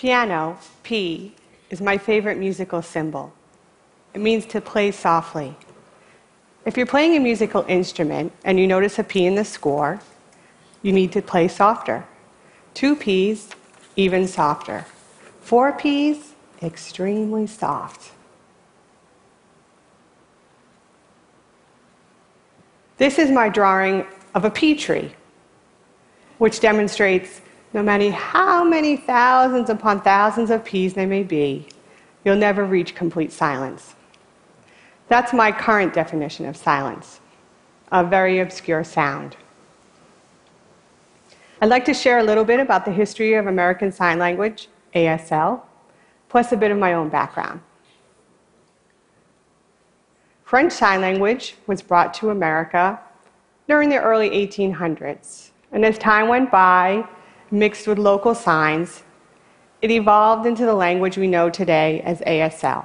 Piano, P, is my favorite musical symbol. It means to play softly. If you're playing a musical instrument and you notice a P in the score, you need to play softer. Two Ps, even softer. Four Ps, extremely soft. This is my drawing of a pea tree, which demonstrates no matter how many thousands upon thousands of peas there may be, you'll never reach complete silence. That's my current definition of silence, a very obscure sound. I'd like to share a little bit about the history of American Sign Language, ASL, plus a bit of my own background. French Sign Language was brought to America during the early 1800s, and as time went by, mixed with local signs, it evolved into the language we know today as ASL.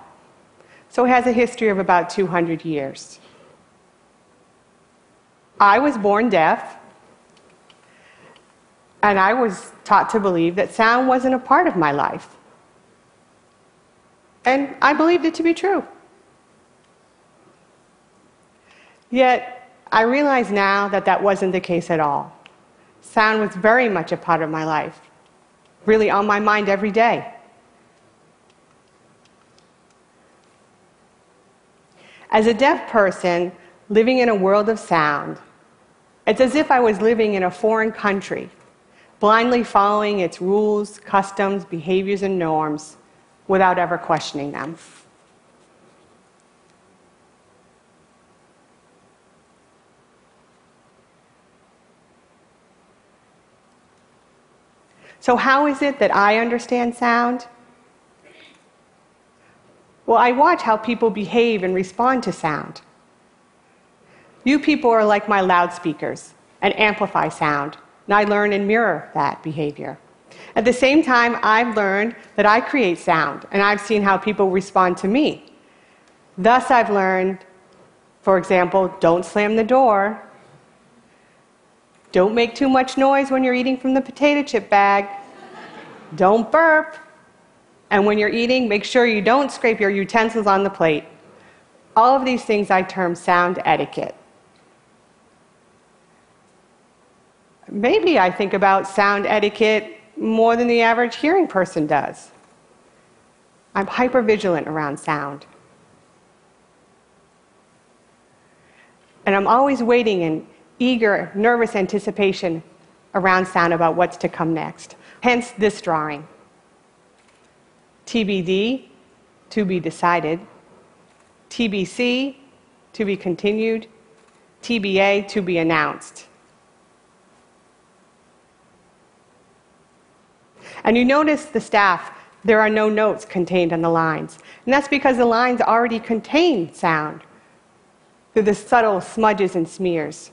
So it has a history of about 200 years. I was born deaf, and I was taught to believe that sound wasn't a part of my life. And I believed it to be true. Yet, I realize now that that wasn't the case at all. Sound was very much a part of my life, really on my mind every day. As a deaf person living in a world of sound, it's as if I was living in a foreign country, blindly following its rules, customs, behaviors, and norms without ever questioning them. So, how is it that I understand sound? Well, I watch how people behave and respond to sound. You people are like my loudspeakers and amplify sound, and I learn and mirror that behavior. At the same time, I've learned that I create sound, and I've seen how people respond to me. Thus, I've learned, for example, don't slam the door, don't make too much noise when you're eating from the potato chip bag. Don't burp. And when you're eating, make sure you don't scrape your utensils on the plate. All of these things I term sound etiquette. Maybe I think about sound etiquette more than the average hearing person does. I'm hyper vigilant around sound. And I'm always waiting in eager, nervous anticipation around sound about what's to come next. Hence this drawing. TBD, to be decided. TBC, to be continued. TBA, to be announced. And you notice the staff, there are no notes contained on the lines. And that's because the lines already contain sound through the subtle smudges and smears.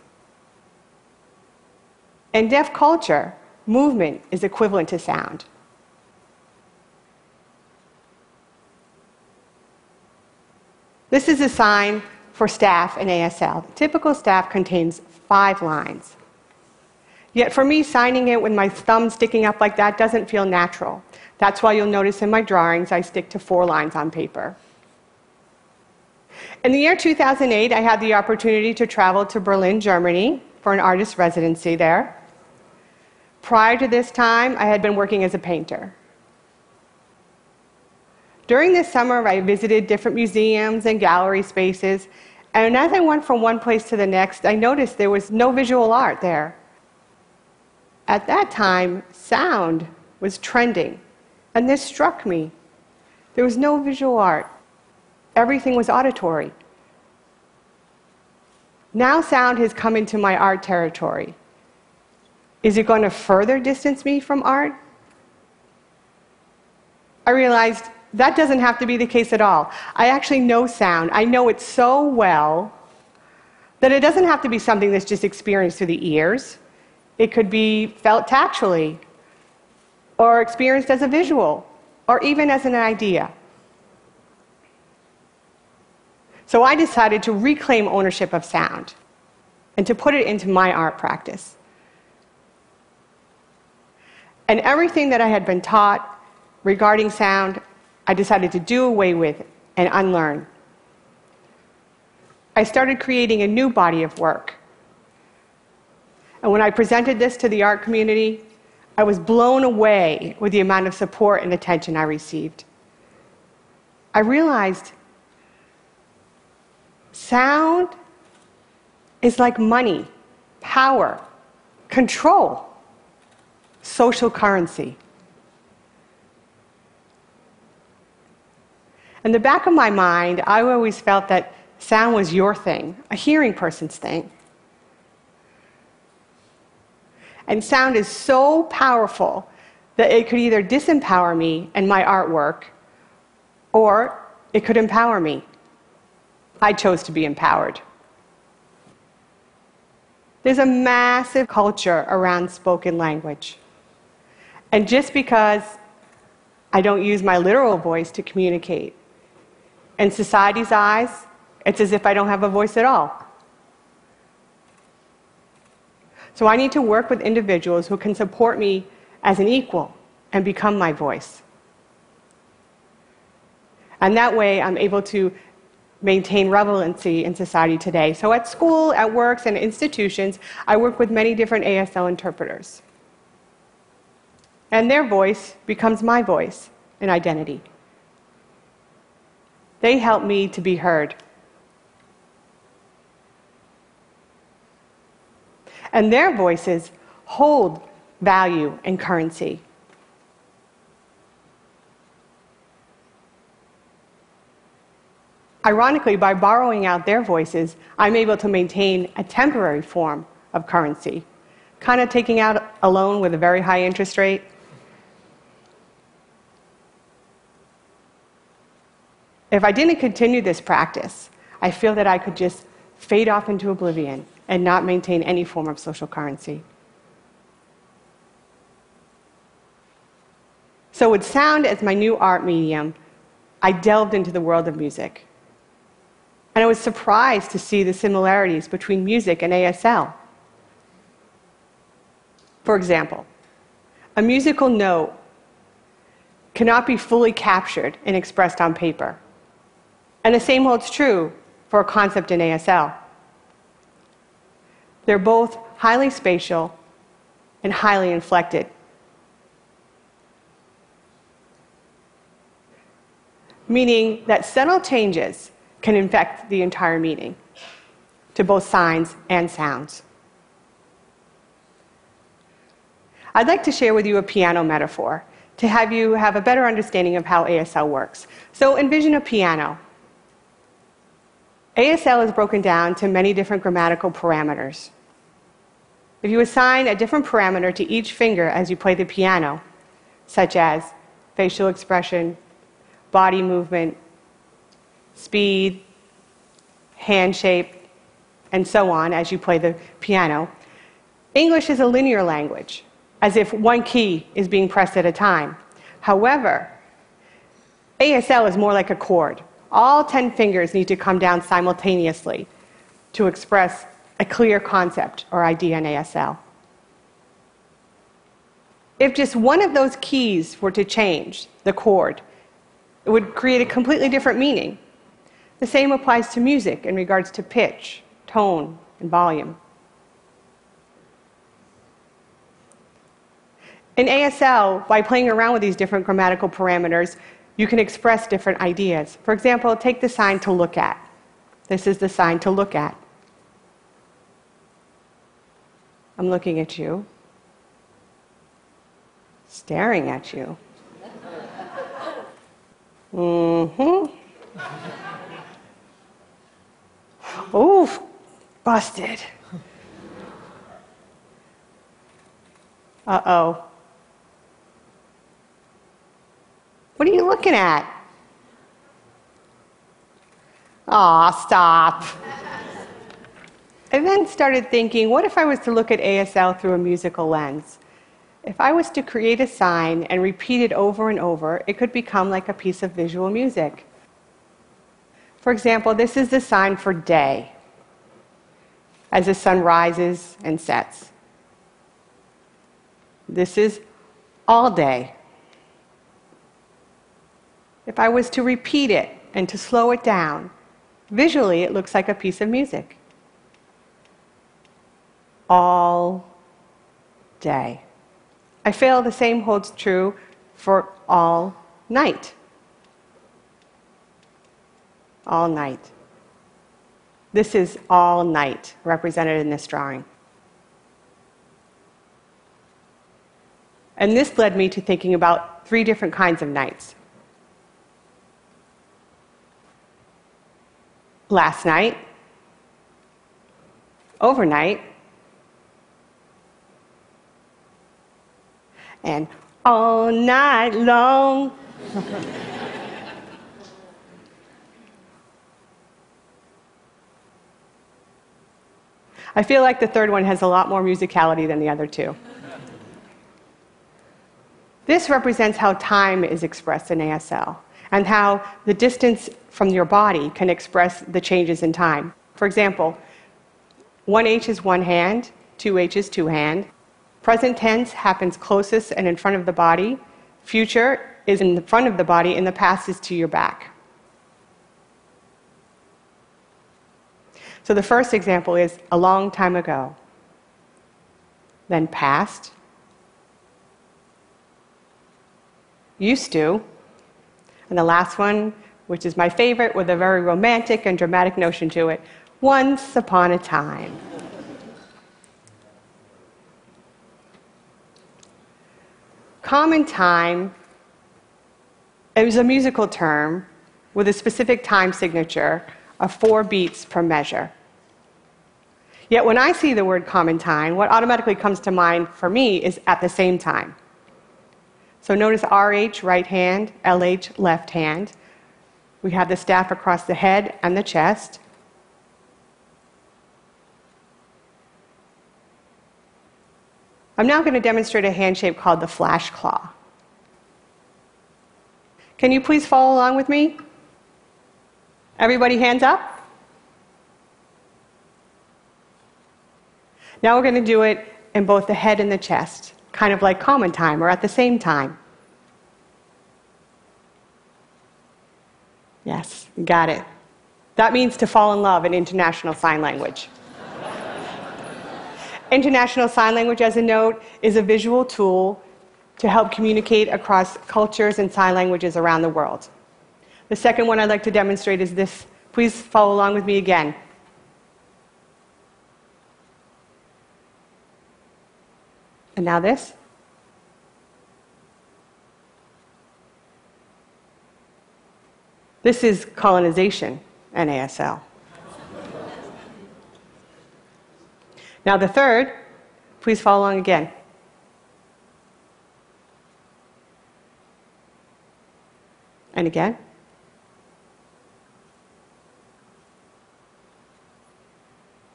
In deaf culture, movement is equivalent to sound. This is a sign for staff in ASL. The typical staff contains five lines. Yet for me, signing it with my thumb sticking up like that doesn't feel natural. That's why you'll notice in my drawings I stick to four lines on paper. In the year 2008, I had the opportunity to travel to Berlin, Germany for an artist residency there. Prior to this time, I had been working as a painter. During this summer, I visited different museums and gallery spaces, and as I went from one place to the next, I noticed there was no visual art there. At that time, sound was trending, and this struck me. There was no visual art, everything was auditory. Now, sound has come into my art territory. Is it going to further distance me from art? I realized that doesn't have to be the case at all. I actually know sound. I know it so well that it doesn't have to be something that's just experienced through the ears. It could be felt tactually, or experienced as a visual, or even as an idea. So I decided to reclaim ownership of sound and to put it into my art practice. And everything that I had been taught regarding sound, I decided to do away with and unlearn. I started creating a new body of work. And when I presented this to the art community, I was blown away with the amount of support and attention I received. I realized sound is like money, power, control, social currency. In the back of my mind, I always felt that sound was your thing, a hearing person's thing. And sound is so powerful that it could either disempower me and my artwork, or it could empower me. I chose to be empowered. There's a massive culture around spoken language. And just because I don't use my literal voice to communicate, in society's eyes, it's as if I don't have a voice at all. So I need to work with individuals who can support me as an equal and become my voice. And that way, I'm able to maintain relevancy in society today. So at school, at works, and institutions, I work with many different ASL interpreters. And their voice becomes my voice and identity. They help me to be heard. And their voices hold value and currency. Ironically, by borrowing out their voices, I'm able to maintain a temporary form of currency, kind of taking out a loan with a very high interest rate. If I didn't continue this practice, I feel that I could just fade off into oblivion and not maintain any form of social currency. So, with sound as my new art medium, I delved into the world of music. And I was surprised to see the similarities between music and ASL. For example, a musical note cannot be fully captured and expressed on paper. And the same holds true for a concept in ASL. They're both highly spatial and highly inflected. Meaning that subtle changes can infect the entire meaning to both signs and sounds. I'd like to share with you a piano metaphor to have you have a better understanding of how ASL works. So envision a piano. ASL is broken down to many different grammatical parameters. If you assign a different parameter to each finger as you play the piano, such as facial expression, body movement, speed, hand shape, and so on as you play the piano. English is a linear language, as if one key is being pressed at a time. However, ASL is more like a chord. All 10 fingers need to come down simultaneously to express a clear concept or idea in ASL. If just one of those keys were to change, the chord, it would create a completely different meaning. The same applies to music in regards to pitch, tone, and volume. In ASL, by playing around with these different grammatical parameters, you can express different ideas. For example, take the sign to look at. This is the sign to look at. I'm looking at you, staring at you. Mm hmm. Oof, busted. Uh oh. What are you looking at? Aw, stop. I then started thinking what if I was to look at ASL through a musical lens? If I was to create a sign and repeat it over and over, it could become like a piece of visual music. For example, this is the sign for day as the sun rises and sets. This is all day. If I was to repeat it and to slow it down, visually it looks like a piece of music. All day. I feel the same holds true for all night. All night. This is all night represented in this drawing. And this led me to thinking about three different kinds of nights. Last night, overnight, and all night long. I feel like the third one has a lot more musicality than the other two. This represents how time is expressed in ASL and how the distance from your body can express the changes in time. For example, 1H is one hand, 2H is two hand. Present tense happens closest and in front of the body. Future is in the front of the body, and the past is to your back. So the first example is a long time ago, then past, used to, and the last one, which is my favorite with a very romantic and dramatic notion to it, once upon a time. Common time it was a musical term with a specific time signature of four beats per measure. Yet when I see the word common time, what automatically comes to mind for me is at the same time. So notice RH, right hand, LH, left hand. We have the staff across the head and the chest. I'm now going to demonstrate a hand shape called the flash claw. Can you please follow along with me? Everybody, hands up. Now we're going to do it in both the head and the chest kind of like common time or at the same time. Yes, got it. That means to fall in love in International Sign Language. International Sign Language, as a note, is a visual tool to help communicate across cultures and sign languages around the world. The second one I'd like to demonstrate is this. Please follow along with me again. And now this. This is colonization and ASL. now, the third, please follow along again. And again.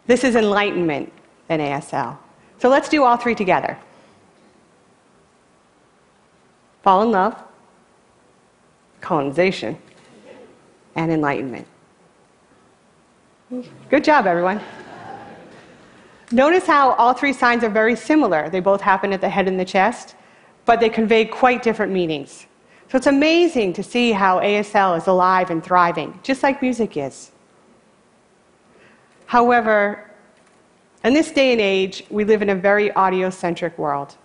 This is enlightenment in ASL. So let's do all three together. Fall in love, colonization, and enlightenment. Good job, everyone. Notice how all three signs are very similar. They both happen at the head and the chest, but they convey quite different meanings. So it's amazing to see how ASL is alive and thriving, just like music is. However, in this day and age, we live in a very audio centric world.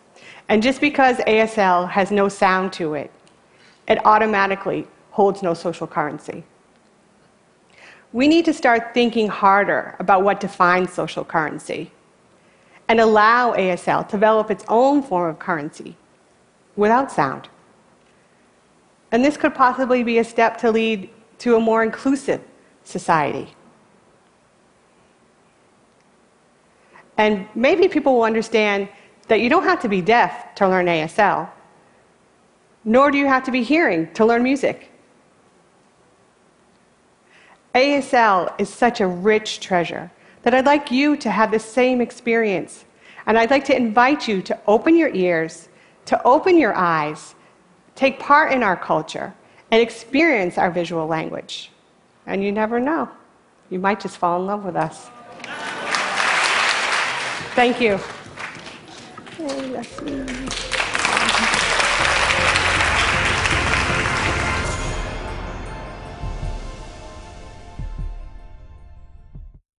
And just because ASL has no sound to it, it automatically holds no social currency. We need to start thinking harder about what defines social currency and allow ASL to develop its own form of currency without sound. And this could possibly be a step to lead to a more inclusive society. And maybe people will understand that you don't have to be deaf to learn ASL, nor do you have to be hearing to learn music. ASL is such a rich treasure that I'd like you to have the same experience. And I'd like to invite you to open your ears, to open your eyes, take part in our culture, and experience our visual language. And you never know, you might just fall in love with us. Thank you. 哎呀